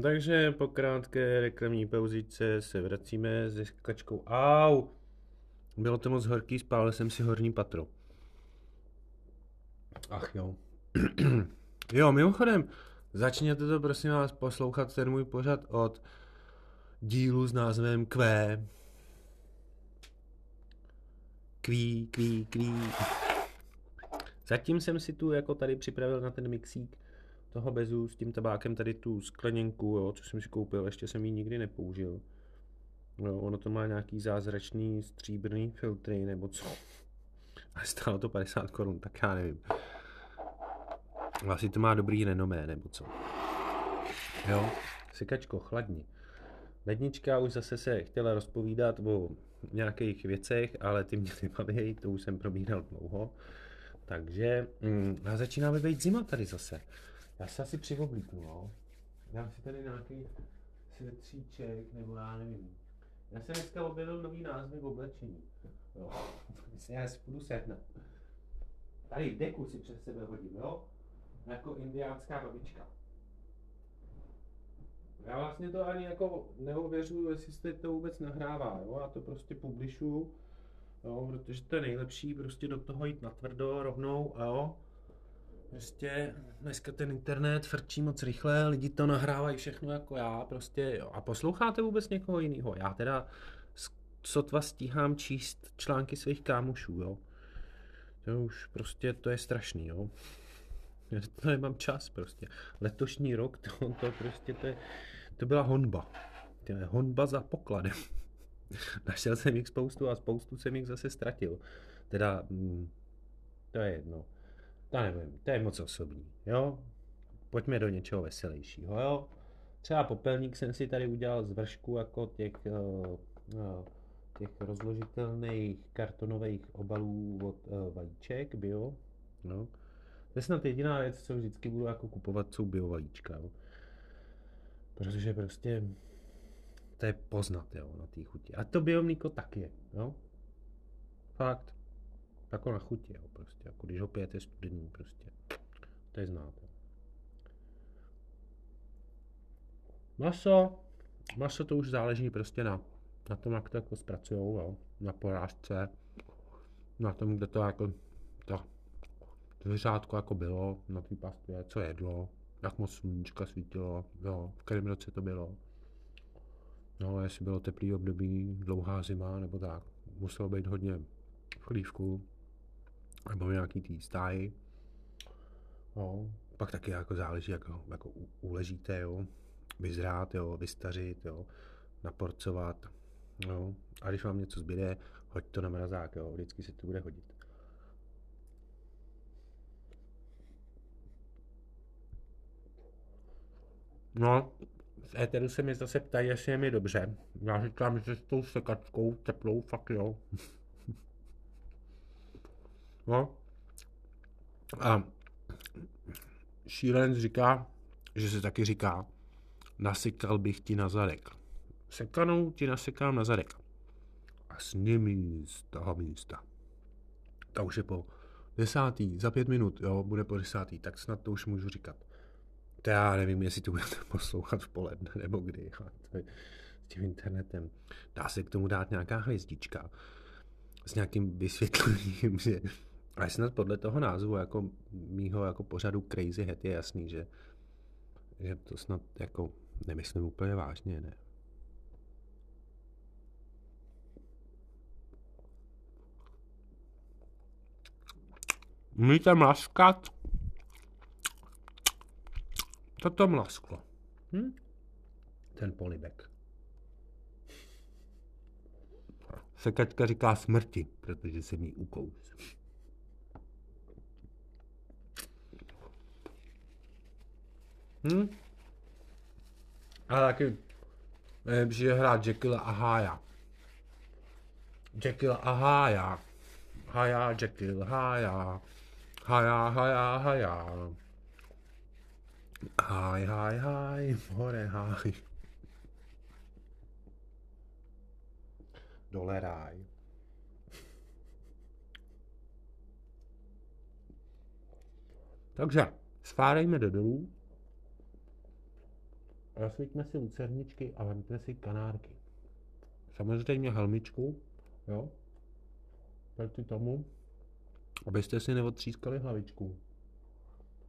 Takže po krátké reklamní pauzičce se vracíme se kačkou. Au! Bylo to moc horký, spálil jsem si horní patro. Ach jo. jo, mimochodem, začněte to prosím vás poslouchat ten můj pořad od dílu s názvem Q. Kví, kví, kví. Zatím jsem si tu jako tady připravil na ten mixík toho bezu s tím tabákem tady tu skleněnku, jo, co jsem si koupil, ještě jsem ji nikdy nepoužil. Jo, ono to má nějaký zázračný stříbrný filtry nebo co. A stálo to 50 korun, tak já nevím. Vlastně to má dobrý renomé nebo co. Jo, sekačko, chladni. Lednička už zase se chtěla rozpovídat o nějakých věcech, ale ty mě nebaví, to už jsem probíral dlouho. Takže mm, a začínáme být zima tady zase. Já se asi přivoblíknu, no. Dám si tady nějaký svetříček, nebo já nevím. Já jsem dneska objevil nový názvy v oblečení. Jo. já si půjdu sehnat. Tady deku si přes sebe hodím, jo? Jako indiánská babička. Já vlastně to ani jako neověřuju, jestli se to vůbec nahrává, jo? Já to prostě publišu, jo? protože to je nejlepší, prostě do toho jít natvrdo, rovnou, jo? Prostě dneska ten internet frčí moc rychle, lidi to nahrávají všechno jako já, prostě jo. A posloucháte vůbec někoho jiného? Já teda sotva stíhám číst články svých kámošů, jo. To už prostě, to je strašný, jo. Já to nemám čas prostě. Letošní rok, to, to prostě, to, je, to byla honba. To je honba za pokladem. Našel jsem jich spoustu a spoustu jsem jich zase ztratil. Teda, mm, to je jedno. To nevím, to je moc osobní, jo. Pojďme do něčeho veselějšího, jo. Třeba popelník jsem si tady udělal z vršku jako těch, uh, uh, těch rozložitelných kartonových obalů od uh, vajíček, bio, no. To je snad jediná věc, co vždycky budu jako kupovat, jsou bio vajíčka, jo. Protože prostě to je poznat, jo, na té chuti. A to bio mlíko tak je, jo. Fakt. Jako na chuti, jo, prostě. Jako když ho pijete studený, prostě. To je znáte. Maso. Maso to už záleží prostě na, na tom, jak to jako zpracujou, jo. Na porážce. Na tom, kde to jako to zvířátko jako bylo, na té pastvě, co jedlo, jak moc sluníčka svítilo, jo, v kterém roce to bylo. No, jestli bylo teplý období, dlouhá zima, nebo tak. Muselo být hodně v chlívku, nebo v nějaký tý stáji. No, pak taky jako záleží, jako, jako uležíte, jo, vyzrát, jo, vystařit, jo, naporcovat, jo. A když vám něco zbyde, hoď to na mrazák, jo, vždycky se to bude hodit. No, v éteru se mi zase ptají, jestli je mi dobře. Já říkám, že s tou sekačkou teplou fakt jo. No. A šílenec říká, že se taky říká, nasykal bych ti na zadek. Sekanou ti nasekám na zadek. A s nimi z toho místa. To už je po desátý, za pět minut, jo, bude po desátý, tak snad to už můžu říkat. To já nevím, jestli to budete poslouchat v poledne nebo kdy, s tím internetem. Dá se k tomu dát nějaká hvězdička s nějakým vysvětlením, že a snad podle toho názvu jako mýho jako pořadu Crazy Head je jasný, že, že to snad jako nemyslím úplně vážně, ne. Umíte mlaskat? Co to mlasklo? Hm? Ten polibek. Sekačka říká smrti, protože se mi ukous. Hm? A taky nejlepší je hrát Jekyll a Hája. Jekyll a Hája. Hája, Jekyll, Hája. Hája, Hája, Hája. Háj, háj, háj, hore, háj. Dole ráj. Takže, svárejme do dolů. Rozsvíťme si lucerničky a vemte si kanárky. Samozřejmě helmičku, jo, proti tomu, abyste si neodtřískali hlavičku.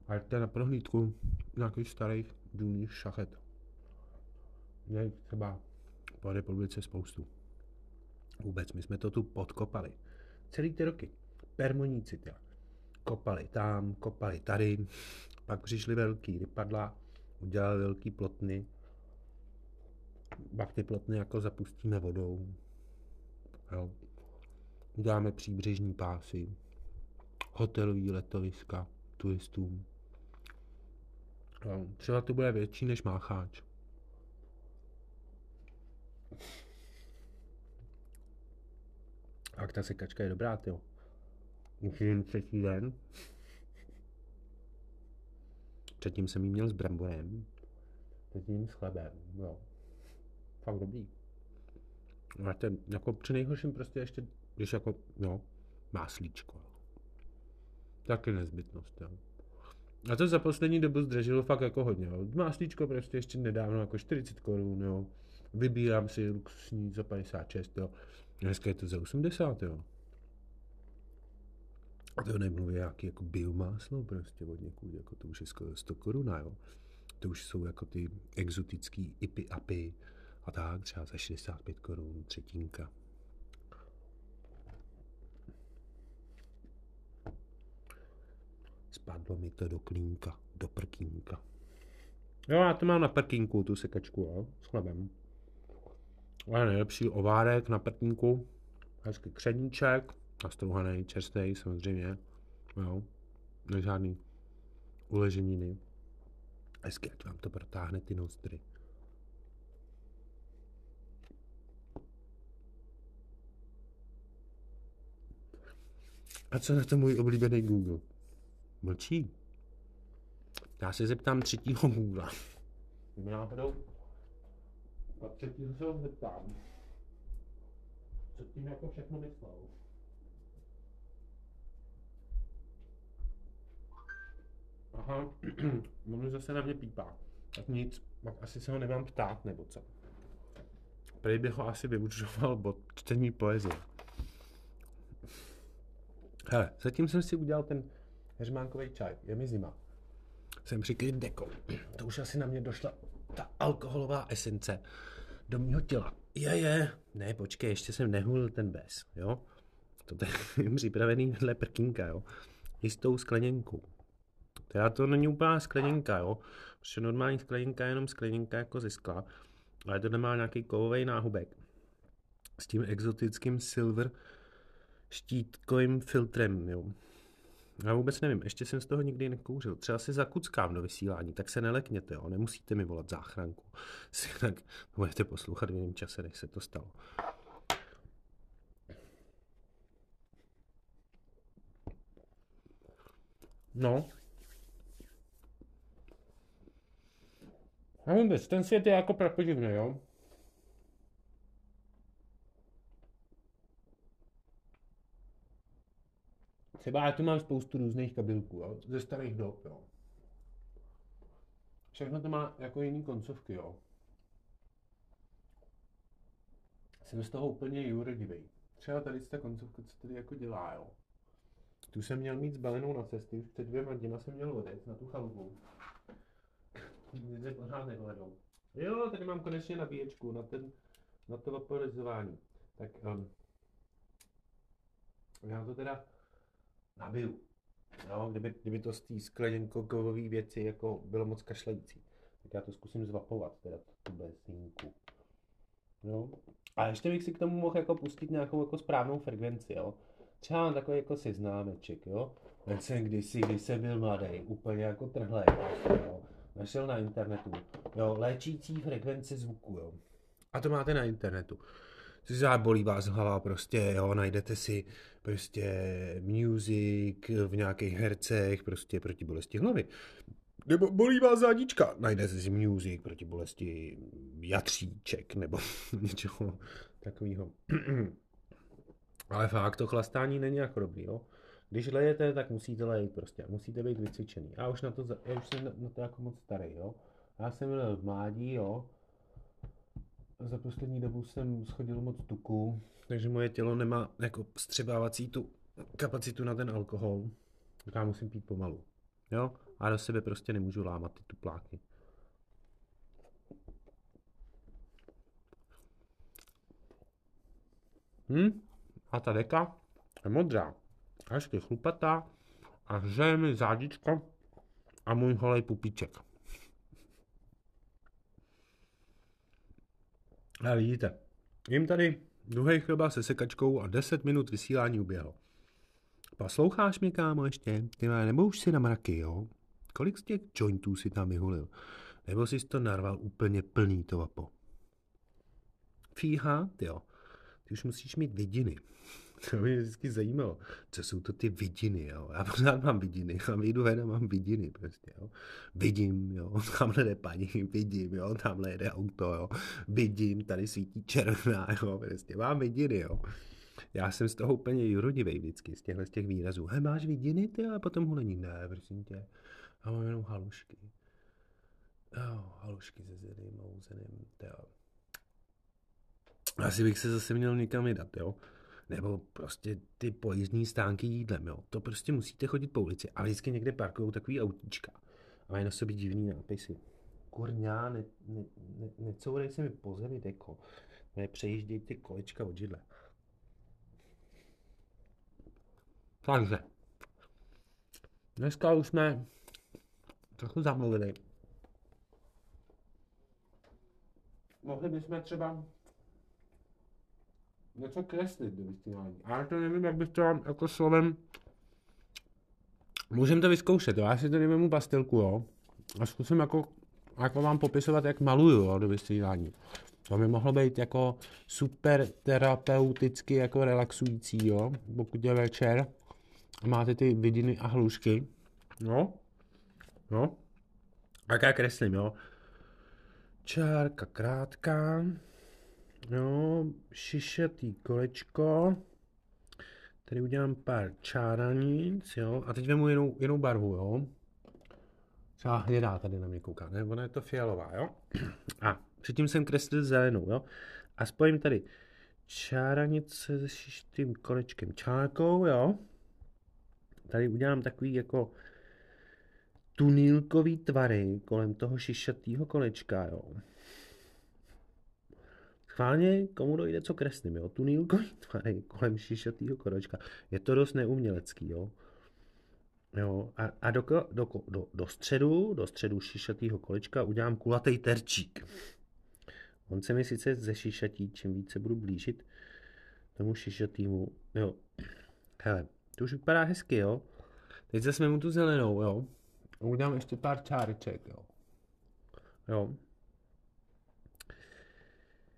A jděte na prohlídku nějakých starých důlních šachet. Je třeba po republice spoustu. Vůbec, my jsme to tu podkopali. Celý ty roky. Permoníci tyhle. Kopali tam, kopali tady, pak přišli velký rypadla, udělali velký plotny, pak ty plotny jako zapustíme vodou. Jo. Uděláme příbřežní pásy, hotelový letoviska turistům. Jo. Třeba to bude větší než Mácháč. A ta sekačka je dobrá, jo. Už jen třetí den. Předtím jsem jí měl s bramborem. Teď jím s chlebem, jo. Fakt dobrý. A ten, jako při nejhorším prostě ještě, když jako, no, máslíčko. Taky nezbytnost, jo. A to za poslední dobu zdražilo fakt jako hodně, jo. Máslíčko prostě ještě nedávno jako 40 korun, jo. Vybírám si luxusní za 56, jo. Dneska je to za 80, jo. A to nemluví nějaký jako biomáslo prostě od někud, jako to už je skoro 100 korun, jo. To už jsou jako ty exotický ipy apy a tak, třeba za 65 korun, třetínka. Spadlo mi to do klínka, do prkínka. Jo, já to mám na prkínku, tu sekačku, jo, s chlebem. Ale nejlepší ovárek na prkínku, hezky křeníček, nastrouhaný, čerstvý samozřejmě, jo, nežádný uleženiny. Hezky, ať vám to protáhne ty nostry. A co na to můj oblíbený Google? Mlčí. Já se zeptám třetího Google. Náhodou... A třetího se ho zeptám. Co tím jako všechno myslel? Aha, on zase na mě pípá. Tak nic, asi se ho nemám ptát, nebo co. Prej bych ho asi vyučoval bod čtení poezie. Hele, zatím jsem si udělal ten heřmánkový čaj, je mi zima. Jsem přikryt dekou. To už asi na mě došla ta alkoholová esence do mého těla. Je, je. Ne, počkej, ještě jsem nehulil ten bez, jo. To je připravený vedle prkínka, jo. Jistou skleněnkou. Teda to není úplná skleněnka, jo. Protože normální skleněnka je jenom skleněnka jako ze skla, ale to nemá nějaký kovový náhubek. S tím exotickým silver štítkovým filtrem, jo. Já vůbec nevím, ještě jsem z toho nikdy nekouřil. Třeba si zakuckám do vysílání, tak se nelekněte, jo. Nemusíte mi volat záchranku. Tak budete poslouchat v jiném čase, než se to stalo. No. Já vůbec, ten svět je jako prapodivný, jo. Třeba já tu mám spoustu různých kabelků, jo, ze starých dob, jo. Všechno to má jako jiný koncovky, jo. Jsem z toho úplně jurodivý. Třeba tady ta koncovka, co tady jako dělá, jo. Tu jsem měl mít zbalenou na cesty, už před dvěma dněma jsem měl odjet na tu chalupu. Nic pořád nevyhledal. Jo, tady mám konečně nabíječku na, ten, na to vaporizování. Tak um, já to teda nabiju. No, kdyby, kdyby to z té skleněnkovové věci jako bylo moc kašlající. Tak já to zkusím zvapovat, teda tu benzínku. No. A ještě bych si k tomu mohl jako pustit nějakou jako správnou frekvenci, jo. Třeba mám takový jako seznámeček, jo. Ten jsem kdysi, když jsem byl mladý, úplně jako trhlej, jo. Našel na internetu, jo, léčící frekvence zvuku, jo. A to máte na internetu si zábolí vás hlava prostě, jo, najdete si prostě music v nějakých hercech, prostě proti bolesti hlavy. Nebo bolí vás zádička, najdete si music proti bolesti jatříček, nebo něčeho takového. Ale fakt, to chlastání není jako dobrý, jo. Když lejete, tak musíte lejt prostě, musíte být vycvičený. Já už na to, já už jsem na to jako moc starý, jo. Já jsem byl v mládí, jo. Za poslední dobu jsem schodil moc tuku, takže moje tělo nemá jako střebávací tu kapacitu na ten alkohol. Tak já musím pít pomalu. Jo? A do sebe prostě nemůžu lámat ty tupláky. Hm? A ta deka je modrá. Ještě chlupatá. A hřeje mi zádičko a můj holej pupíček. A vidíte, jim tady druhý chleba se sekačkou a 10 minut vysílání uběhlo. Posloucháš mě, kámo, ještě? Ty má, nebo už si na mraky, jo? Kolik z těch jointů si tam vyhulil? Nebo jsi to narval úplně plný to vapo? Fíha, jo. Ty už musíš mít vidiny. To mě vždycky zajímalo, co jsou to ty vidiny, jo. Já pořád mám vidiny, a vyjdu ven a mám vidiny prostě, jo. Vidím, jo, tamhle jde paní, vidím, jo, tamhle jede auto, jo. Vidím, tady svítí červená, jo, prostě mám vidiny, jo. Já jsem z toho úplně jurodivej vždycky, z těchto z těch výrazů. He, máš vidiny, ty, a potom hulení. Ne, prosím tě, já mám jenom halušky. Jo, halušky se zjedným a jo. Asi bych se zase měl někam vydat, jo. Nebo prostě ty pojízdní stánky jídlem, jo. To prostě musíte chodit po ulici a vždycky někde parkují takový autíčka. A mají na sobě divný nápisy. Kurňa, ne, ne, ne, necourej se mi po zemi deko. Ne, přejíždějte kolečka od židle. Takže. Dneska už jsme trochu zamluvili. Mohli bychom třeba něco kreslit do vysílání. A já to nevím, jak bych to jako slovem... Můžeme to vyzkoušet, jo? Já si tady vezmu pastelku, jo? A zkusím jako, jako vám popisovat, jak maluju, jo, do vysílání. To by mohlo být jako super terapeuticky jako relaxující, jo? Pokud je večer a máte ty vidiny a hlušky. No, no. Tak já kreslím, jo. Čárka krátká. Jo, šišatý kolečko. Tady udělám pár čáranic, jo. A teď vemu jinou, jinou barvu, jo. Třeba hnědá tady na mě kouká, ne? Ona je to fialová, jo. A předtím jsem kreslil zelenou, jo. A spojím tady čáranice se šištým kolečkem čárkou, jo. Tady udělám takový jako tunýlkový tvary kolem toho šišatého kolečka, jo. Schválně, komu dojde, co kreslím, jo. Tunýlkový tvary kolem šišatého kolečka. Je to dost neumělecký, jo. Jo, a, a do, do, do, do středu, do středu šišatého kolečka udělám kulatý terčík. On se mi sice ze šišatí, čím více budu blížit tomu šišatýmu, jo, hele, to už vypadá hezky, jo. Teď zase mu tu zelenou, jo. A udělám ještě pár čáreček, jo. Jo.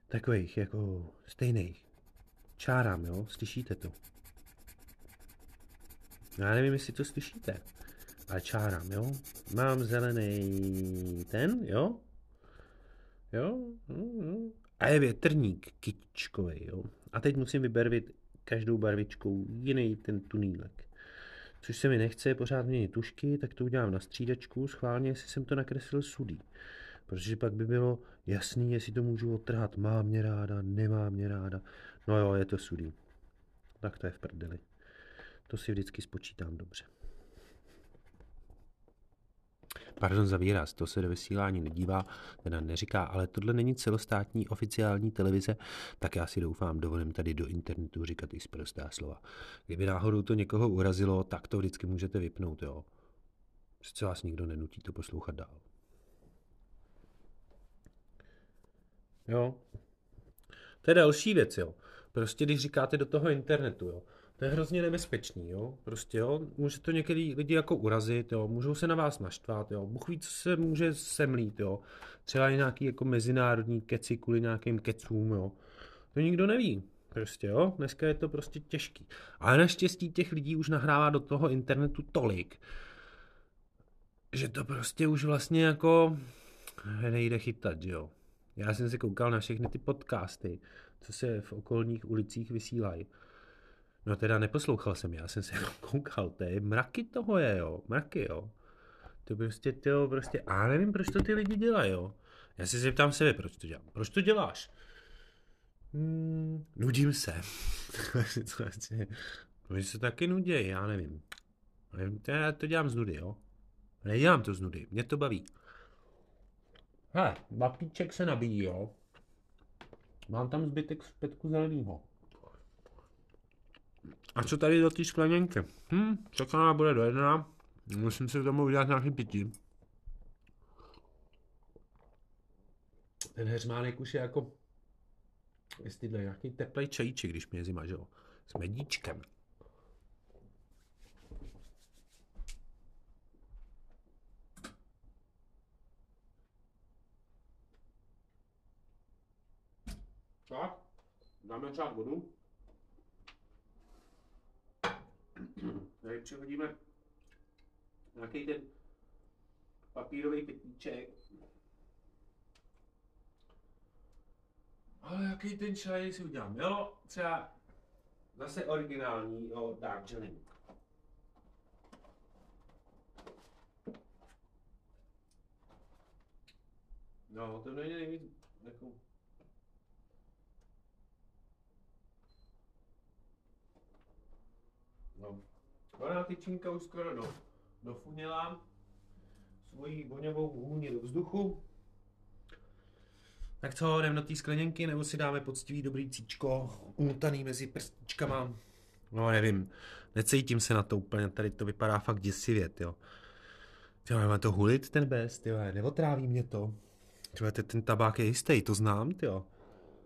Takových, jako stejných. Čárám, jo. Slyšíte to? Já nevím, jestli to slyšíte. Ale čárám, jo. Mám zelený ten, jo. Jo. A je větrník kytičkový, jo. A teď musím vybarvit každou barvičkou jiný ten tunílek. Což se mi nechce pořád měnit tušky, tak to udělám na střídačku, schválně, jestli jsem to nakreslil sudý. Protože pak by bylo jasný, jestli to můžu odtrhat, má mě ráda, nemá mě ráda. No jo, je to sudý. Tak to je v prdeli. To si vždycky spočítám dobře. Pardon za výraz, to se do vysílání nedívá, teda neříká, ale tohle není celostátní oficiální televize, tak já si doufám, dovolím tady do internetu říkat i zprostá slova. Kdyby náhodou to někoho urazilo, tak to vždycky můžete vypnout, jo. Přece vás nikdo nenutí to poslouchat dál. Jo. To je další věc, jo. Prostě když říkáte do toho internetu, jo. To je hrozně nebezpečný, jo. Prostě, jo, může to některý lidi jako urazit, jo, můžou se na vás naštvat, jo. Bůh ví, co se může semlít, jo. Třeba i nějaký jako mezinárodní keci kvůli nějakým kecům, jo. To nikdo neví. Prostě, jo, dneska je to prostě těžký. Ale naštěstí těch lidí už nahrává do toho internetu tolik, že to prostě už vlastně jako nejde chytat, jo. Já jsem si koukal na všechny ty podcasty, co se v okolních ulicích vysílají. No teda neposlouchal jsem, já jsem se koukal, to je mraky toho je, jo, mraky, jo. To prostě, tyjo, prostě, a nevím, proč to ty lidi dělají, jo. Já se zeptám sebe, proč to dělám. Proč to děláš? Hmm, nudím se. Protože se taky nudějí, já nevím. Já to dělám z nudy, jo. Nedělám to z nudy, mě to baví. Hele, bapíček se nabíjí, jo. Mám tam zbytek zpětku zelenýho. A co tady do té skleněnky? Hm, čekaná bude do jedna. Musím si k tomu udělat nějaký pití. Ten heřmánek už je jako jestli nějaký teplý čajíček, když mě je zima, že jo? S medíčkem. Tak, dáme část vodu. Tady přihodíme nějaký ten papírový pytlíček. Ale jaký ten čaj si udělám? Jo, třeba zase originální, jo, Darjeeling. No, to není nejvíc, jako... No, ona tyčinka už skoro do, dofunila svoji voňavou vůni do vzduchu. Tak co, jdeme do té skleněnky, nebo si dáme poctivý dobrý cíčko, umutaný mezi prstičkama? No nevím, necítím se na to úplně, tady to vypadá fakt děsivě, jo. Tyjo, má to hulit ten best, jo, neotráví mě to. Tyjo, ten tabák je jistý, to znám, jo.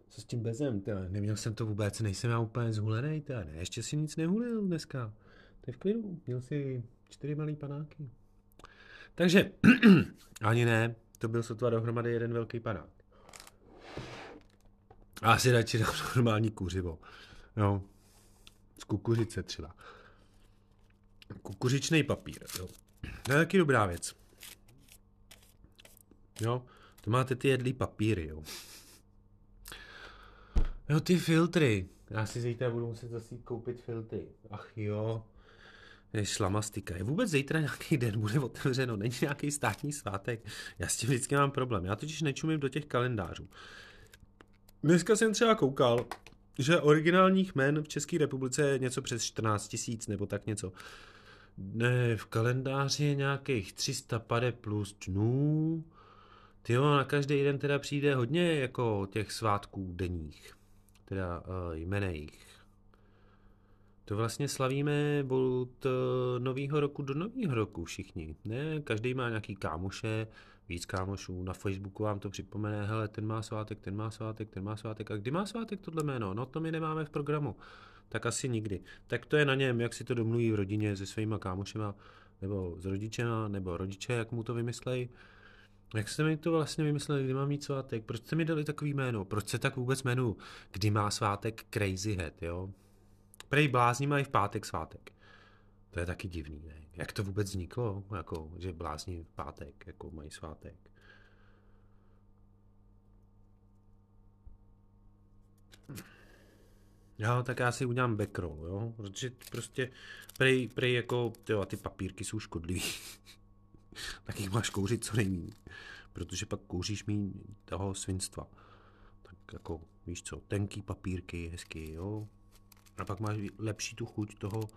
Co s tím bezem, tyjo, neměl jsem to vůbec, nejsem já úplně zhulený, tyjo, ne, ještě si nic nehulil dneska. To je v klidu, měl si čtyři malý panáky. Takže, ani ne, to byl sotva dohromady jeden velký panák. A asi radši dám normální kuřivo. Jo. Z kukuřice třeba. Kukuřičný papír. Jo. To je taky dobrá věc. Jo. To máte ty jedlý papíry, jo. Jo, ty filtry. Já si zítra budu muset zase koupit filtry. Ach jo. Je šlamastika. Je vůbec zítra nějaký den, bude otevřeno, není nějaký státní svátek. Já s tím vždycky mám problém. Já totiž nečumím do těch kalendářů. Dneska jsem třeba koukal, že originálních men v České republice je něco přes 14 tisíc nebo tak něco. Ne, v kalendáři je nějakých 350 plus dnů. Ty jo, na každý den teda přijde hodně jako těch svátků denních, teda uh, jmenejch. To vlastně slavíme od uh, nového roku do nového roku všichni. Ne, každý má nějaký kámoše, víc kámošů, na Facebooku vám to připomene, hele, ten má svátek, ten má svátek, ten má svátek. A kdy má svátek tohle jméno? No to my nemáme v programu. Tak asi nikdy. Tak to je na něm, jak si to domluví v rodině se svýma kámošema, nebo s rodičema, nebo rodiče, jak mu to vymyslej. Jak jste mi to vlastně vymysleli, kdy mám mít svátek? Proč jste mi dali takový jméno? Proč se tak vůbec jmenuji? Kdy má svátek Crazy Head, jo? Prej blázni mají v pátek svátek. To je taky divný, ne? Jak to vůbec vzniklo, jako, že blázni v pátek, jako mají svátek? Jo, tak já si udělám backroll, jo, protože prostě prej, prej jako, tyjo, ty papírky jsou škodlivý. Jich máš kouřit co nejmí, protože pak kouříš mý toho svinstva. Tak jako, víš co, tenký papírky, hezky, jo. A pak máš lepší tu chuť toho,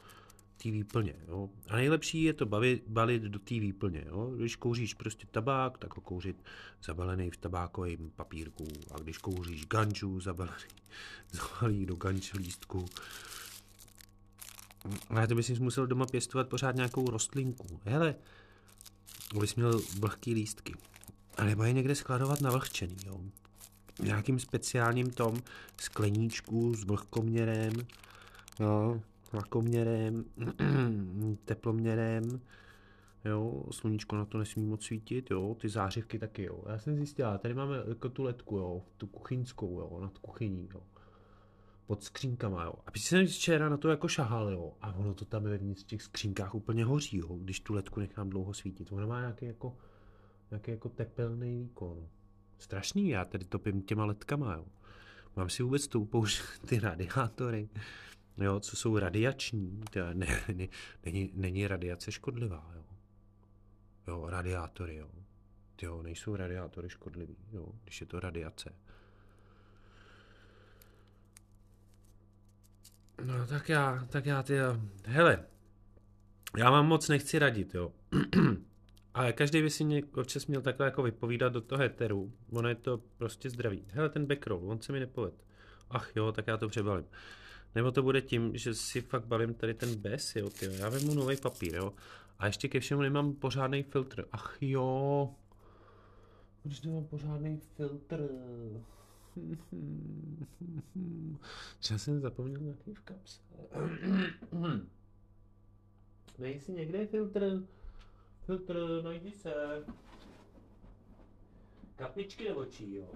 té výplně. Jo? A nejlepší je to bavit, balit do té výplně. Jo? Když kouříš prostě tabák, tak ho kouřit zabalený v tabákovém papírku. A když kouříš ganču, zabalený, zabalený do ganč lístku. Ale to bys musel doma pěstovat pořád nějakou rostlinku. Hele, bys měl vlhký lístky. A nebo je někde skladovat na vlhčený, jo. V nějakým speciálním tom skleníčku s vlhkoměrem, jo, tlakoměrem, teploměrem, jo, sluníčko na to nesmí moc svítit, jo, ty zářivky taky, jo. Já jsem zjistila, tady máme jako tu ledku, jo, tu kuchyňskou, jo, nad kuchyní, jo, pod skřínkama, jo. A když jsem včera na to jako šahal, jo, a ono to tam vevnitř v těch skřínkách úplně hoří, jo, když tu ledku nechám dlouho svítit. Ono má nějaký jako, nějaký jako tepelný výkon. Strašný, já tady topím těma ledkama, jo. Mám si vůbec to použít ty radiátory jo, co jsou radiační, to ne, ne, není, není radiace škodlivá. Jo. Jo, radiátory, jo. Jo, nejsou radiátory škodlivý, jo, když je to radiace. No tak já, tak já ty, hele, já vám moc nechci radit, jo. Ale každý by si mě občas měl takhle jako vypovídat do toho heteru. Ono je to prostě zdravý. Hele, ten backroll, on se mi nepoved. Ach jo, tak já to přebalím. Nebo to bude tím, že si fakt balím tady ten bez, jo, ty. Já vezmu nový papír, jo. A ještě ke všemu nemám pořádný filtr. Ach jo. Proč nemám pořádný filtr? Já jsem zapomněl nějaký v kapse. Nejsi někde filtr? Filtr, najdi se. Kapičky do očí, jo.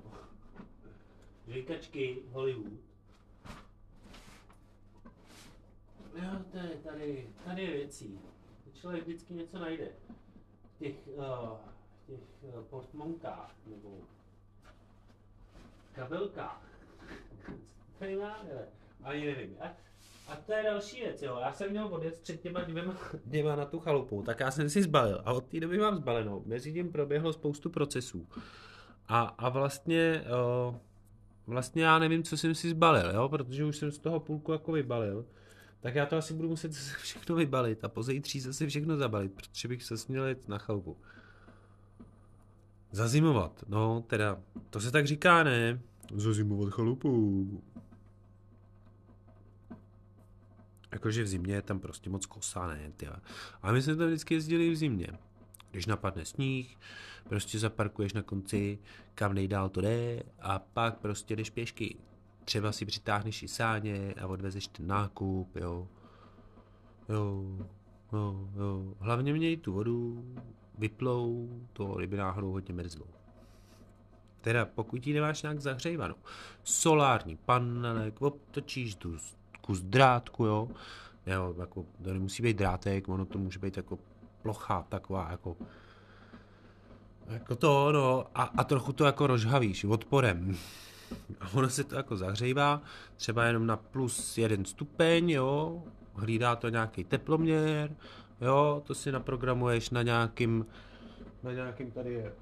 Žvejkačky, Hollywood. Jo, to je tady, tady je věcí. Člověk vždycky něco najde. V těch, uh, těch uh, portmonkách, nebo kabelkách. Tady má, ani nevím. A, a to je další věc, jo. Já jsem měl odjet před těma dvěma, dvěma na tu chalupu, tak já jsem si zbalil. A od té doby mám zbalenou. Mezi tím proběhlo spoustu procesů. A, a vlastně, uh, vlastně já nevím, co jsem si zbalil, jo, protože už jsem z toho půlku jako vybalil. Tak já to asi budu muset všechno vybalit a pozejtří zase všechno zabalit, protože bych se směl jít na chalupu. Zazimovat, no teda, to se tak říká, ne? Zazimovat chalupu. Jakože v zimě je tam prostě moc kosa, ne? Tyva. A my jsme tam vždycky jezdili v zimě. Když napadne sníh, prostě zaparkuješ na konci, kam nejdál to jde a pak prostě jdeš pěšky. Třeba si přitáhneš i sáně a odvezeš ten nákup, jo. Jo, jo, jo. Hlavně měj tu vodu, vyplou, to ryby náhodou hodně mrzlou. Teda pokud ji nemáš nějak zahřejvanou. Solární panelek, obtočíš tu kus drátku, jo. jo jako, to nemusí být drátek, ono to může být jako plocha, taková jako jako to, no, a, a trochu to jako rozhavíš odporem. A ono se to jako zahřívá, třeba jenom na plus jeden stupeň, jo, hlídá to nějaký teploměr, jo, to si naprogramuješ na nějakým, na nějakým tady je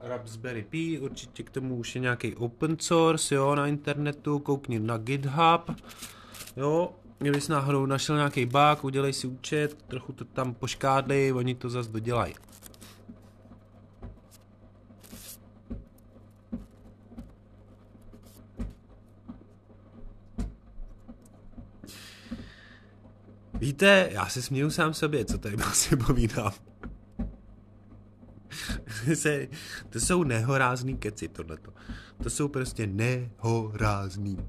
Raspberry Pi, určitě k tomu už je nějaký open source, jo, na internetu, koukni na GitHub, jo, kdybys náhodou našel nějaký bug, udělej si účet, trochu to tam poškádlej, oni to zase dodělají. Víte, já se směju sám sobě, co tady vlastně povídám. to jsou nehorázný keci, tohleto. To jsou prostě nehorázný.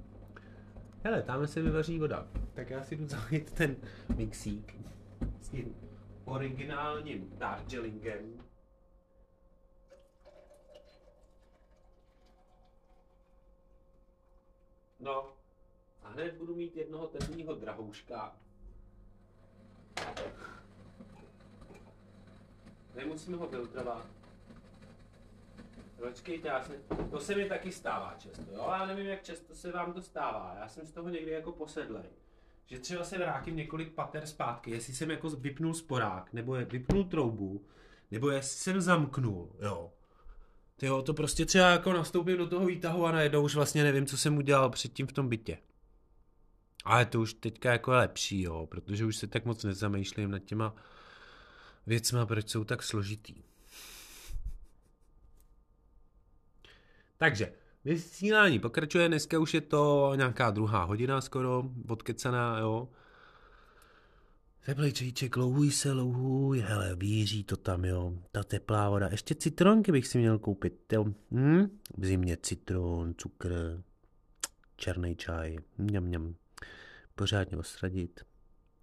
Hele, tamhle se vyvaří voda. Tak já si jdu zajít ten mixík s tím originálním Darjeelingem. No, a hned budu mít jednoho temného drahouška, Nemusíme ho filtrovat. Počkejte, já jsem, to se mi taky stává často, jo? Já nevím, jak často se vám to stává. Já jsem z toho někdy jako posedlej. Že třeba se vrátím několik pater zpátky, jestli jsem jako vypnul sporák, nebo je vypnul troubu, nebo jestli jsem zamknul, jo. Jo, to prostě třeba jako nastoupím do toho výtahu a najednou už vlastně nevím, co jsem udělal předtím v tom bytě. Ale to už teďka jako je lepší, jo, protože už se tak moc nezamýšlím nad těma věcma, proč jsou tak složitý. Takže, vysílání pokračuje, dneska už je to nějaká druhá hodina skoro, odkecaná, jo. Teplej čajíček, louhuj se, louhuj, hele, víří to tam, jo, ta teplá voda. Ještě citronky bych si měl koupit, jo. Hm? V zimě citron, cukr, černý čaj, mňam, mňam pořádně osradit.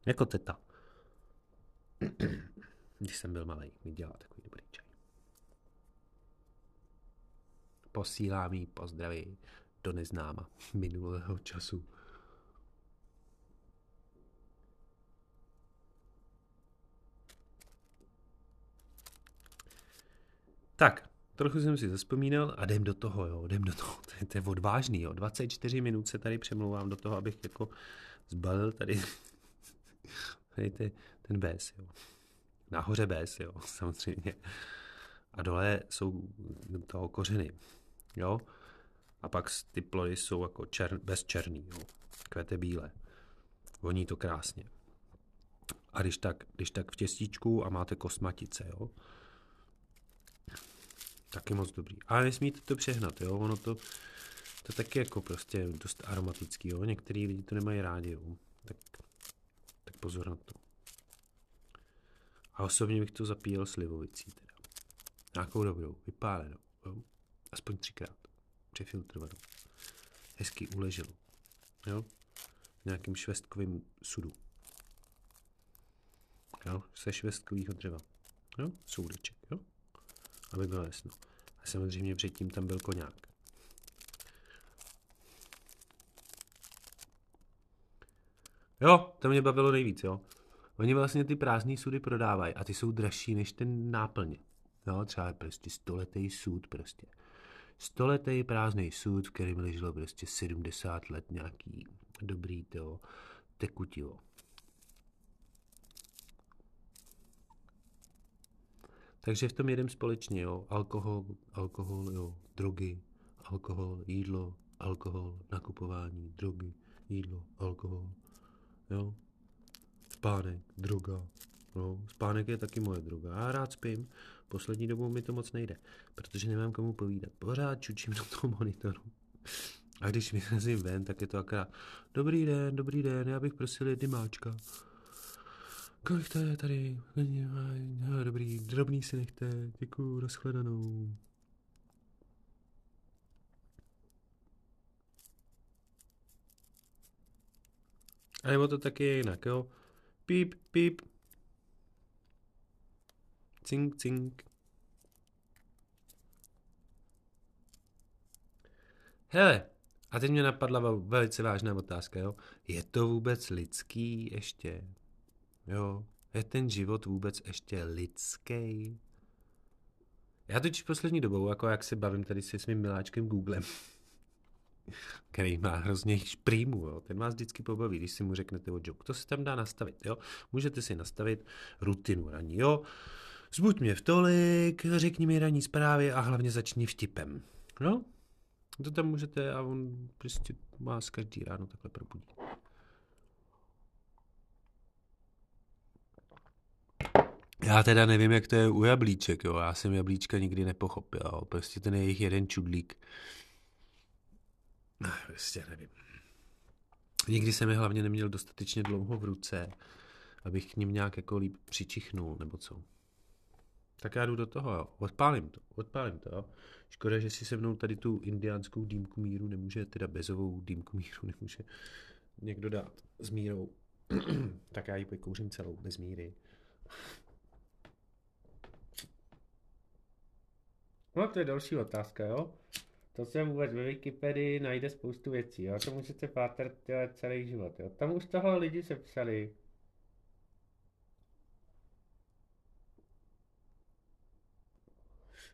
Jako teta. Když jsem byl malý, mi dělá takový dobrý čaj. Posílám jí pozdraví do neznáma minulého času. Tak, trochu jsem si zaspomínal a jdem do toho, jo, jdem do toho, to je, to je odvážný, jo, 24 minut se tady přemlouvám do toho, abych jako zbalil tady, tady ty, ten bez, jo. nahoře bez, jo, samozřejmě. A dole jsou toho kořeny, jo. A pak ty plody jsou jako čer, bez černý, jo. Kvete bílé. Voní to krásně. A když tak, když tak v těstíčku a máte kosmatice, jo. Taky moc dobrý. Ale nesmíte to přehnat, jo. Ono to, to taky jako prostě dost aromatický, jo. Některý lidi to nemají rádi, jo. Tak, tak pozor na to. A osobně bych to zapíjel slivovicí teda. Nějakou dobrou, vypálenou, jo. Aspoň třikrát. Přefiltrovanou. Hezky uleželo. Jo. V nějakým švestkovým sudu. Jo. Se švestkového dřeva. Jo. Soudeček, jo. Aby bylo jasno. A samozřejmě předtím tam byl koňák. Jo, to mě bavilo nejvíc, jo. Oni vlastně ty prázdné sudy prodávají a ty jsou dražší než ten náplně. Jo, třeba prostě stoletý sud prostě. Stoletý prázdný sud, v kterém leželo prostě 70 let nějaký dobrý to tekutivo. Takže v tom jedem společně, jo. Alkohol, alkohol, jo. Drogy, alkohol, jídlo, alkohol, nakupování, drogy, jídlo, alkohol, jo. Spánek, droga, no. Spánek je taky moje droga. Já rád spím, poslední dobou mi to moc nejde, protože nemám komu povídat. Pořád čučím do toho monitoru. A když vyrazím ven, tak je to akorát Dobrý den, dobrý den, já bych prosil jedny máčka. Kolik to je tady? Dobrý, drobný si nechte. Děkuju, nashledanou. A nebo to taky je jinak, jo? Píp, píp. Cink, cink. Hele, a teď mě napadla velice vážná otázka, jo? Je to vůbec lidský ještě? Jo, je ten život vůbec ještě lidský? Já totiž poslední dobou, jako jak se bavím tady se svým miláčkem Googlem, který má hrozně šprýmu, jo. ten vás vždycky pobaví, když si mu řeknete o joke. To se tam dá nastavit, jo. Můžete si nastavit rutinu raní, jo. Zbuď mě v tolik, řekni mi ranní zprávy a hlavně začni vtipem. No, to tam můžete a on prostě vás každý ráno takhle probudí. Já teda nevím, jak to je u jablíček, jo. Já jsem jablíčka nikdy nepochopil, jo. Prostě ten je jejich jeden čudlík. Prostě nevím. Nikdy jsem je hlavně neměl dostatečně dlouho v ruce, abych k ním nějak jako líp přičichnul, nebo co. Tak já jdu do toho, jo. Odpálím to, odpálím to, jo. Škoda, že si se mnou tady tu indiánskou dýmku míru nemůže, teda bezovou dýmku míru nemůže někdo dát s mírou. tak já ji pokouřím celou, bez míry. No to je další otázka, jo. To se vůbec ve Wikipedii najde spoustu věcí, jo. To můžete pátrat celý život, jo. Tam už toho lidi se psali.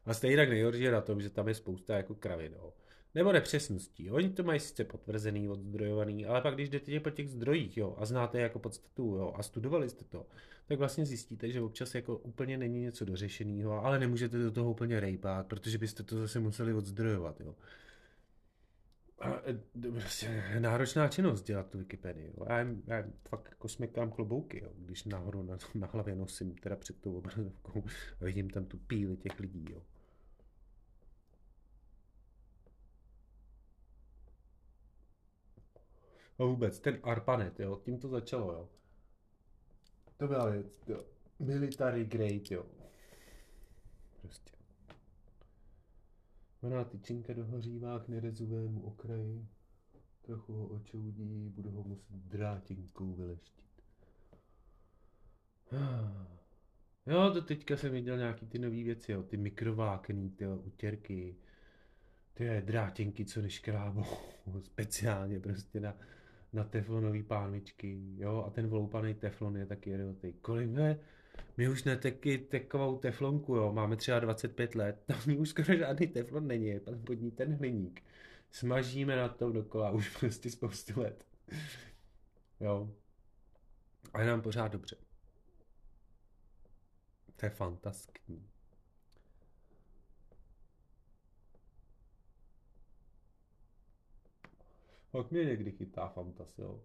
A stejně tak nejhorší je na tom, že tam je spousta jako kravin, nebo nepřesností. Oni to mají sice potvrzený, odzdrojovaný, ale pak když jdete po těch zdrojích jo, a znáte jako podstatu jo, a studovali jste to, tak vlastně zjistíte, že občas jako úplně není něco dořešeného, ale nemůžete do toho úplně rejpát, protože byste to zase museli odzdrojovat. Jo. A, e, prostě náročná činnost dělat tu Wikipedii. Jo. Já, jim, já jim fakt jako smekám klobouky, jo, když nahoru na, na hlavě nosím teda před tou obrazovkou a vidím tam tu píli těch lidí. Jo. A vůbec, ten ARPANET, jo, tím to začalo, jo. To byla věc, jo. Military grade, jo. Prostě. Ona tyčinka dohořívá k nerezovému okraji. Trochu ho očoudí, budu ho muset drátinkou vyleštit. Jo, to teďka jsem viděl nějaký ty nové věci, jo. Ty mikrovákný, ty utěrky. Ty drátinky, co neškrábou. Speciálně prostě na na teflonové pánvičky, jo, a ten vloupaný teflon je taky idiotý. Kolik ne? My už neteky tekovou teflonku, jo, máme třeba 25 let, tam už skoro žádný teflon není, je pod ní ten hliník. Smažíme na tom dokola už prostě spoustu let. Jo. A je nám pořád dobře. To je fantastický. Pak mě někdy chytá fantas, jo.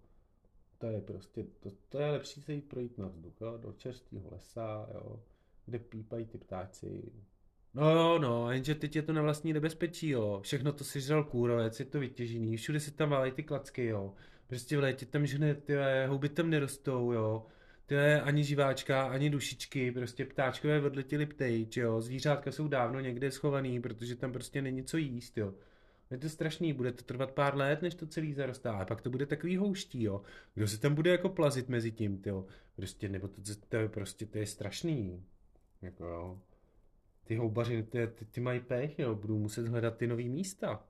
To je prostě, to, to je lepší se jít projít na vzduch, jo, do čerstvého lesa, jo, kde pípají ty ptáci. No jo, no, jenže teď je to na vlastní nebezpečí, jo. Všechno to si žral kůrovec, je to vytěžený, všude si tam válejí ty klacky, jo. Prostě v létě tam žene, ty houby tam nerostou, jo. Ty ani živáčka, ani dušičky, prostě ptáčkové odletěly ptejč, jo. Zvířátka jsou dávno někde schovaný, protože tam prostě není co jíst, jo. Je to strašný, bude to trvat pár let, než to celý zarostá, a pak to bude takový houští, jo. Kdo se tam bude jako plazit mezi tím, jo. Prostě, nebo to, to, je prostě, to je strašný. Jako jo. Ty houbaři, ty, ty, ty mají pech, jo, budou muset hledat ty nový místa.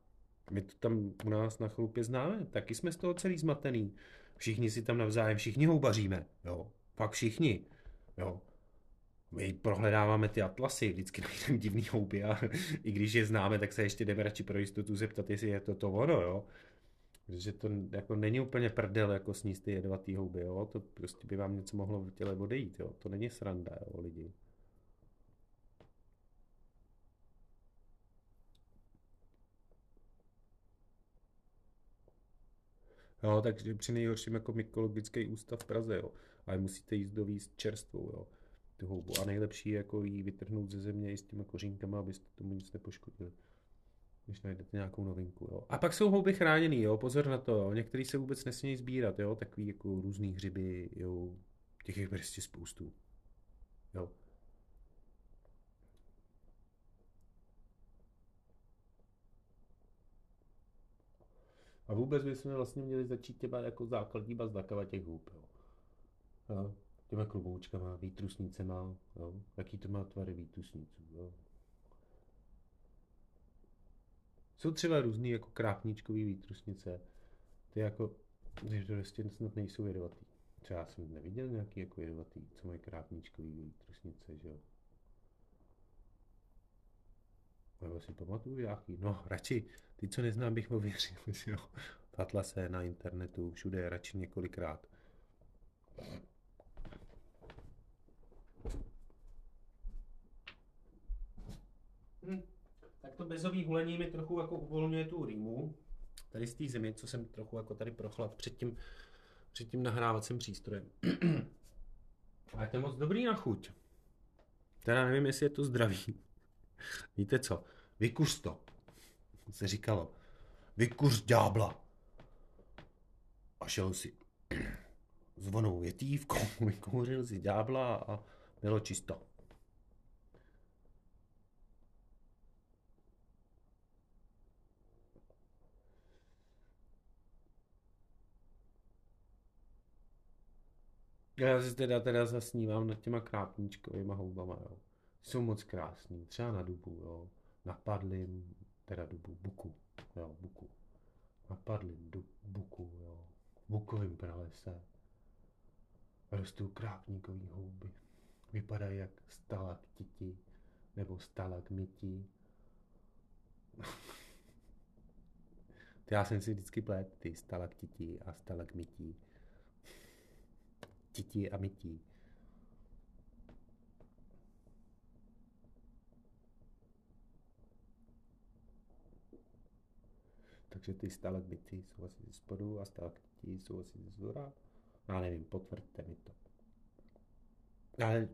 My to tam u nás na chlupě známe, taky jsme z toho celý zmatený. Všichni si tam navzájem, všichni houbaříme, jo. Fakt všichni, jo my prohledáváme ty atlasy, vždycky najdeme divný houby a i když je známe, tak se ještě jdeme radši pro jistotu zeptat, jestli je to to ono, jo. Protože to jako není úplně prdel, jako sníst ty jedovatý houby, jo. To prostě by vám něco mohlo v těle odejít, jo. To není sranda, jo, lidi. Jo, takže při nejhorším jako mykologický ústav v Praze, jo. Ale musíte jíst do výst čerstvou, jo tu houbu. A nejlepší je jako ji vytrhnout ze země i s těma kořínkama, abyste tomu nic nepoškodili. Když najdete nějakou novinku. Jo. A pak jsou houby chráněný, jo, pozor na to. Jo. Některý se vůbec nesmějí sbírat, jo, takový jako různý hřiby, jo. Těch je prostě spoustu. Jo. A vůbec bychom vlastně měli začít těma jako základní bazdakava těch hub. Jo. jo těma kloboučkama, výtrusnicema, jo? jaký to má tvary výtrusniců. Jo? Jsou třeba různý jako krápníčkový výtrusnice, ty jako, že to vlastně snad nejsou jedovatý. Třeba já jsem neviděl nějaký jako jedovatý, co mají krápníčkový výtrusnice, že jo. Nebo si pamatuju nějaký, no radši, ty, co neznám, bych mu věřil, že jo. V Atlase, na internetu, všude, radši několikrát. Hm. Tak to bezový hulení mi trochu jako uvolňuje tu rýmu. Tady z té zemi, co jsem trochu jako tady prochlad před tím, před tím nahrávacím přístrojem. A je to moc dobrý na chuť. Teda nevím, jestli je to zdravý. Víte co? Vykuř to. Se říkalo. Vykuř ďábla. A šel si zvonou větívkou, vykouřil si ďábla a bylo čisto. Já si teda, teda zasnívám nad těma krápníčkovýma houbama, jo. Jsou moc krásný, třeba na dubu, jo. Na padlým, teda dubu, buku, jo, buku. Na padlým du, buku, jo. Bukovým pralese. Rostou krápníkový houby. Vypadají jak stalaktiti nebo stalagmiti. Já jsem si vždycky plet ty stalaktiti a stalagmiti tití a mytí. Takže ty stalagmity asi ze spodu a stalaktity jsou asi ze zhora. Já nevím, potvrďte mi to. Ale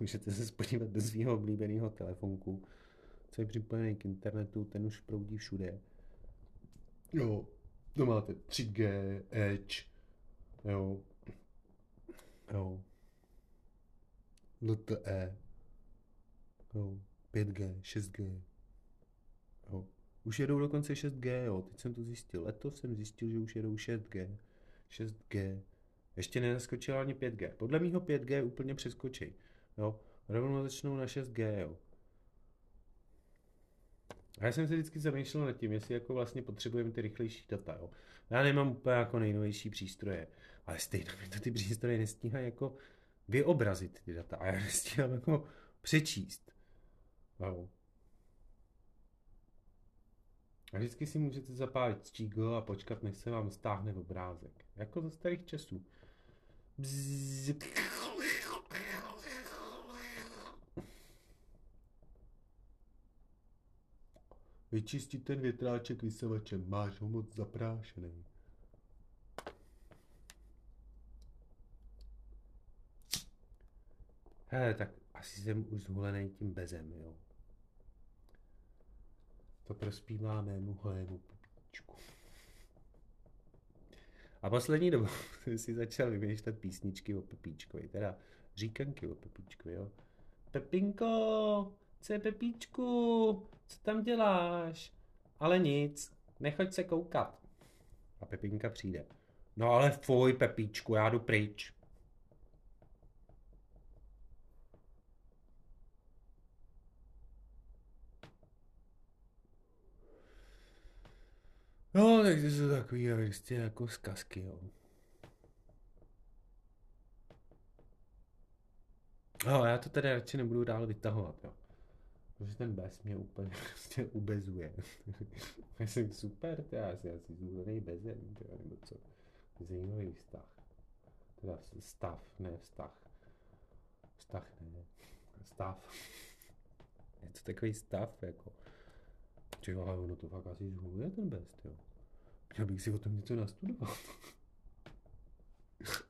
můžete se podívat do svého oblíbeného telefonku, co je připojený k internetu, ten už proudí všude. Jo, to máte 3G, Edge, jo, Jo. LTE. Jo. 5G, 6G. Jo. Už jedou dokonce 6G, jo. Teď jsem to zjistil. Letos jsem zjistil, že už jedou 6G. 6G. Ještě nenaskočila ani 5G. Podle mýho 5G úplně přeskočí. Jo. Rovnou začnou na 6G, jo. A já jsem se vždycky zamýšlel nad tím, jestli jako vlastně potřebujeme ty rychlejší data. Jo. Já nemám úplně jako nejnovější přístroje, ale stejně mi to ty přístroje nestíhají jako vyobrazit ty data a já nestíhám jako přečíst. Wow. A vždycky si můžete zapálit čígl a počkat, než se vám stáhne obrázek. Jako ze starých časů. Bzz. Vyčistit ten větráček vysavačem, máš ho moc zaprášený. Hele, tak asi jsem už zhulený tím bezem, jo. To prospívá mému holému pupíčku. A poslední jsem si začal vymýšlet písničky o Pepíčkovi, teda říkanky o Pepíčkovi, jo. Pepinko, co je Pepíčku? Co tam děláš? Ale nic, nechoď se koukat. A Pepinka přijde. No ale fuj, Pepíčku, já jdu pryč. No, tak to jsou takový prostě jako zkazky, jo. No, já to tady radši nebudu dál vytahovat, jo. Protože ten bez mě úplně prostě ubezuje. já jsem super, to já jsem asi zůlený bezem, tě, nebo co. Zajímavý vztah. Teda stav, ne vztah. Vztah ne. Stav. Je to takový stav, jako. Ty ale ono to fakt asi zhuluje ten best, jo. Měl bych si o tom něco nastudovat.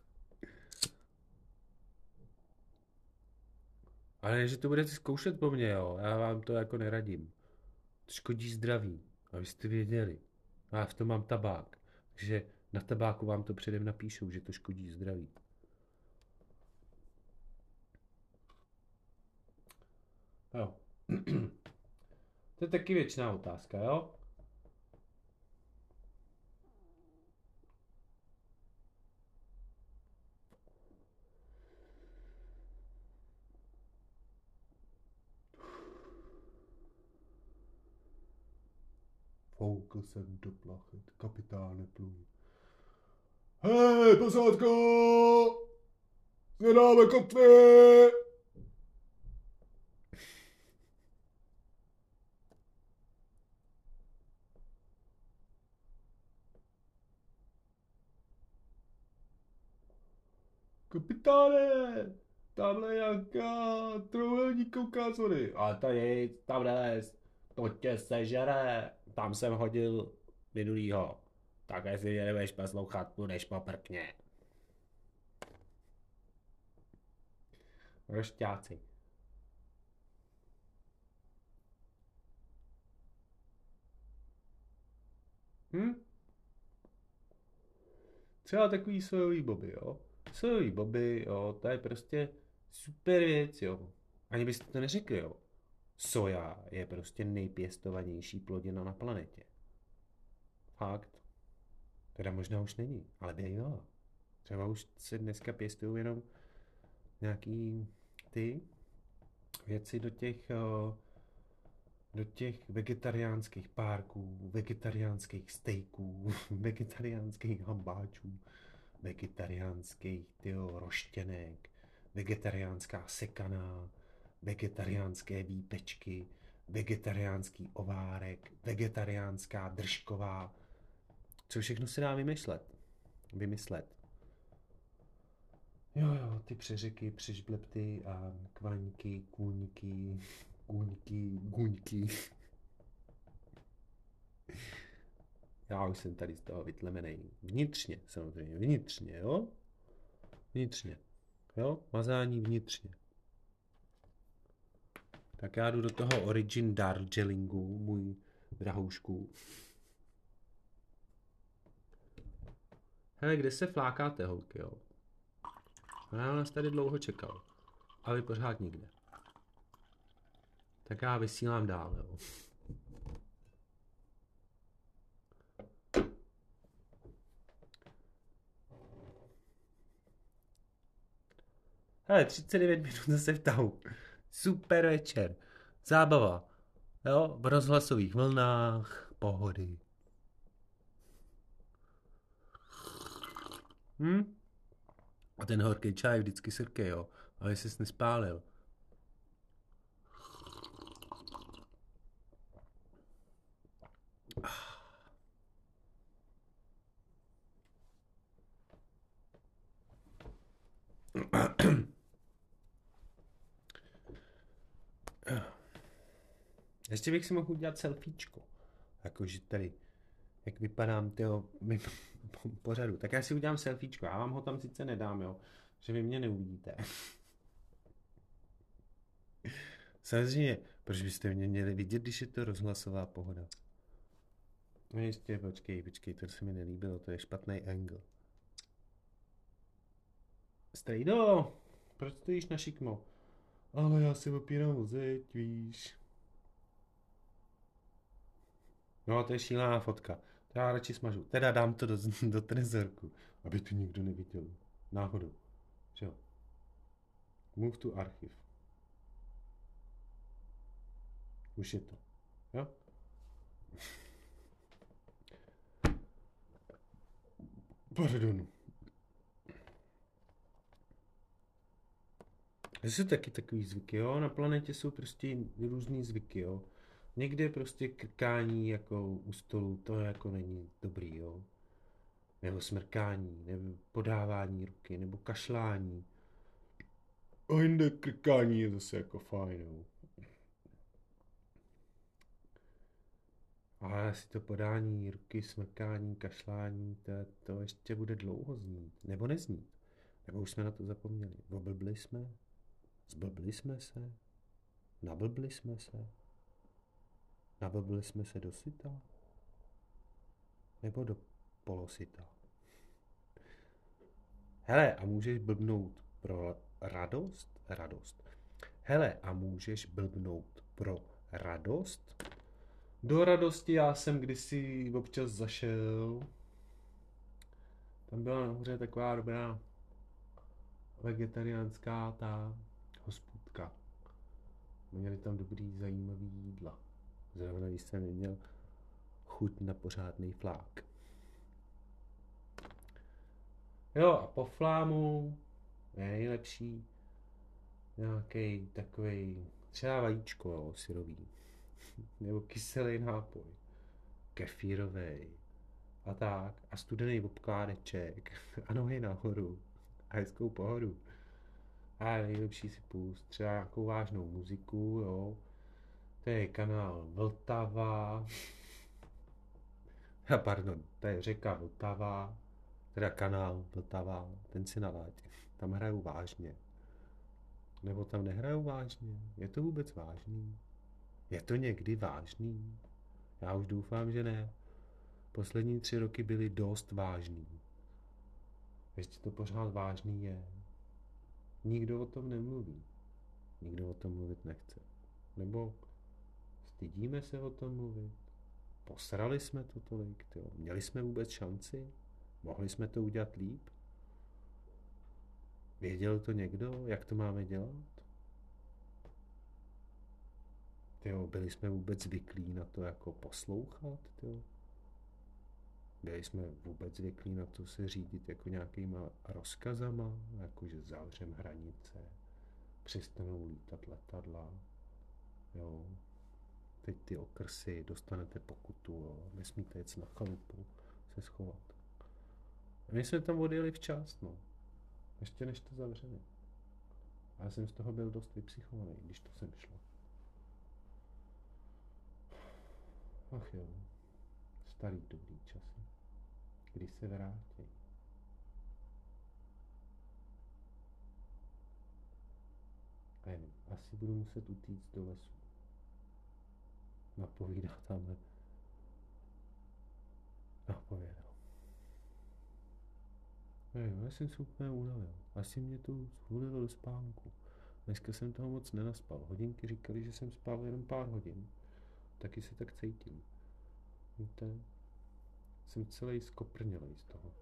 Ale že to budete zkoušet po mně, jo, já vám to jako neradím. To škodí zdraví, abyste věděli. A já v tom mám tabák, takže na tabáku vám to předem napíšou, že to škodí zdraví. Jo. to je taky věčná otázka, jo? Foukl jsem do plachet, kapitáne pluj. Hej, posádko! Zvedáme kotvy! Kapitáne, tamhle nějaká trouhelníkovká zody. A to je, tam les, to tě sežere tam jsem hodil minulýho. Tak jestli mě nebudeš poslouchat, budeš poprkně. Rošťáci. Hm? Třeba takový sojový boby, jo. Sojový boby, jo, to je prostě super věc, jo. Ani byste to neřekli, jo soja je prostě nejpěstovanější plodina na planetě. Fakt. Teda možná už není, ale bývá. Třeba už se dneska pěstují jenom nějaký ty věci do těch, do těch vegetariánských párků, vegetariánských steaků, vegetariánských hambáčů, vegetariánských tyjo, roštěnek, vegetariánská sekaná, vegetariánské výpečky, vegetariánský ovárek, vegetariánská držková. Co všechno se dá vymyslet? Vymyslet. Jo, jo, ty přeřeky, přežblepty a kvaňky, kůňky, kůňky, guňky. Já už jsem tady z toho vytlemený. Vnitřně, samozřejmě, vnitřně, jo? Vnitřně. Jo? Mazání vnitřně. Tak já jdu do toho Origin Darjeelingu, můj drahoušku. Hele, kde se flákáte, holky, jo? Ona nás tady dlouho čekal. A vy pořád nikde. Tak já vysílám dál, jo. Hele, 39 minut zase v tahu. Super večer. Zábava. Jo, v rozhlasových vlnách, pohody. Hm? A ten horký čaj vždycky srký, jo. Ale jsi nespálil. Ještě bych si mohl udělat selfiečko. Jakože tady, jak vypadám, tyjo, my pořadu. Tak já si udělám selfiečko, já vám ho tam sice nedám, jo, že vy mě neuvidíte. Samozřejmě, proč byste mě měli vidět, když je to rozhlasová pohoda? No jistě, počkej, počkej, to se mi nelíbilo, to je špatný angle. Strejdo, proč stojíš na šikmo? Ale já si opírám zeď, víš. No, to je šílená fotka. To já radši smažu. Teda dám to do, do trezorku, aby tu nikdo neviděl. Náhodou. Že jo? Move to archiv. Už je to. Jo? Pardon. To jsou taky takový zvyky, jo? Na planetě jsou prostě různý zvyky, jo? Někde prostě krkání jako u stolu, to jako není dobrý, jo? Nebo smrkání, nebo podávání ruky, nebo kašlání. A jinde krkání je zase jako fajn, jo? Ale asi to podání ruky, smrkání, kašlání, to, to ještě bude dlouho znít. Nebo neznít. Nebo už jsme na to zapomněli. Oblbli jsme? Zblbli jsme se? Nablbli jsme se? Nablbli jsme se do sita? Nebo do polosita? Hele, a můžeš blbnout pro radost? Radost. Hele, a můžeš blbnout pro radost? Do radosti já jsem kdysi občas zašel. Tam byla nahoře taková dobrá vegetariánská ta hospůdka. Měli tam dobrý, zajímavý jídla. Zrovna když jsem neměl chuť na pořádný flák. Jo, a po flámu je nejlepší nějaký takový třeba vajíčko, jo, syrový. Nebo kyselý nápoj. Kefírový. A tak. A studený obkládeček. A nohy nahoru. A hezkou pohodu. A nejlepší si pust třeba nějakou vážnou muziku, jo. To je kanál Vltava. Ja, pardon, to je řeka Vltava. Teda kanál Vltava, ten si nalaď. Tam hrajou vážně. Nebo tam nehrajou vážně? Je to vůbec vážný? Je to někdy vážný? Já už doufám, že ne. Poslední tři roky byly dost vážný. Ještě to pořád vážný je. Nikdo o tom nemluví. Nikdo o tom mluvit nechce. Nebo stydíme se o tom mluvit. Posrali jsme to tolik, tyjo. Měli jsme vůbec šanci? Mohli jsme to udělat líp? Věděl to někdo, jak to máme dělat? Tyjo, byli jsme vůbec zvyklí na to jako poslouchat, tyjo? Byli jsme vůbec zvyklí na to se řídit jako nějakýma rozkazama, jako že zavřem hranice, přestanou lítat letadla, jo. Teď ty okrsy, dostanete pokutu, jo. Nesmíte jet na chalupu, se schovat. A my jsme tam odjeli včas, no. Ještě než to zavřeli. A já jsem z toho byl dost vypsychovaný, když to sem šlo. Ach jo, starý dobrý časy. Kdy se vrátí? Nevím, asi budu muset utíct do lesu. Napovídá tamhle. Napovědal. Nevím, já jsem se úplně unavil. Asi mě to zhulilo do spánku. Dneska jsem toho moc nenaspal. Hodinky říkali, že jsem spal jenom pár hodin. Taky se tak cítím. Víte, jsem celý skoprnělej z toho.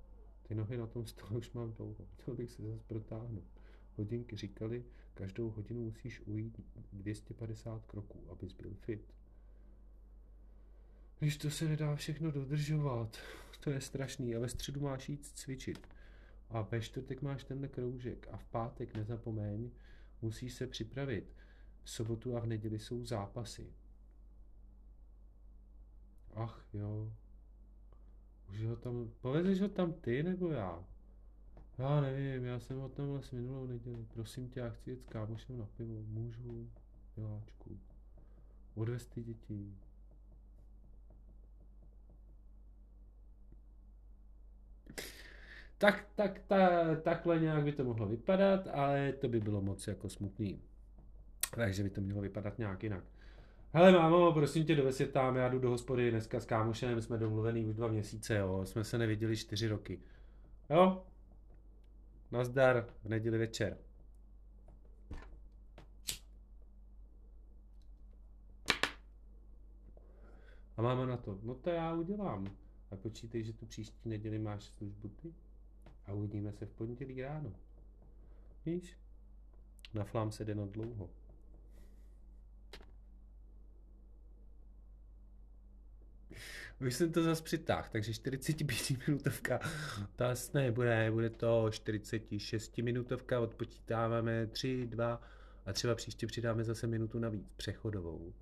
Ty nohy na tom stole už mám dlouho. Chtěl bych se zase protáhnout. Hodinky říkali, každou hodinu musíš ujít 250 kroků, abys byl fit. Když to se nedá všechno dodržovat, to je strašný. A ve středu máš jít cvičit. A ve čtvrtek máš tenhle kroužek. A v pátek nezapomeň, musíš se připravit. V sobotu a v neděli jsou zápasy. Ach jo. Už ho tam, povedeš ho tam ty nebo já? Já nevím, já jsem ho tam vlastně minulou neděli. Prosím tě, já chci jet s kámošem na pivo. Můžu, miláčku. Odvez ty děti. Tak, tak, ta, takhle nějak by to mohlo vypadat, ale to by bylo moc jako smutný. Takže by to mělo vypadat nějak jinak. Hele mámo, prosím tě, dovez je tam, já jdu do hospody dneska s kámošem, jsme domluvený už dva měsíce, jo, jsme se neviděli čtyři roky. Jo? Nazdar, v neděli večer. A máme na to, no to já udělám. A počítej, že tu příští neděli máš službu ty. A uvidíme se v pondělí ráno. Víš? Na flám se jde na dlouho. Už jsem to zase přitáhl, takže 45 minutovka, to asi ne, bude, bude to 46 minutovka, odpočítáváme 3, 2 a třeba příště přidáme zase minutu navíc, přechodovou.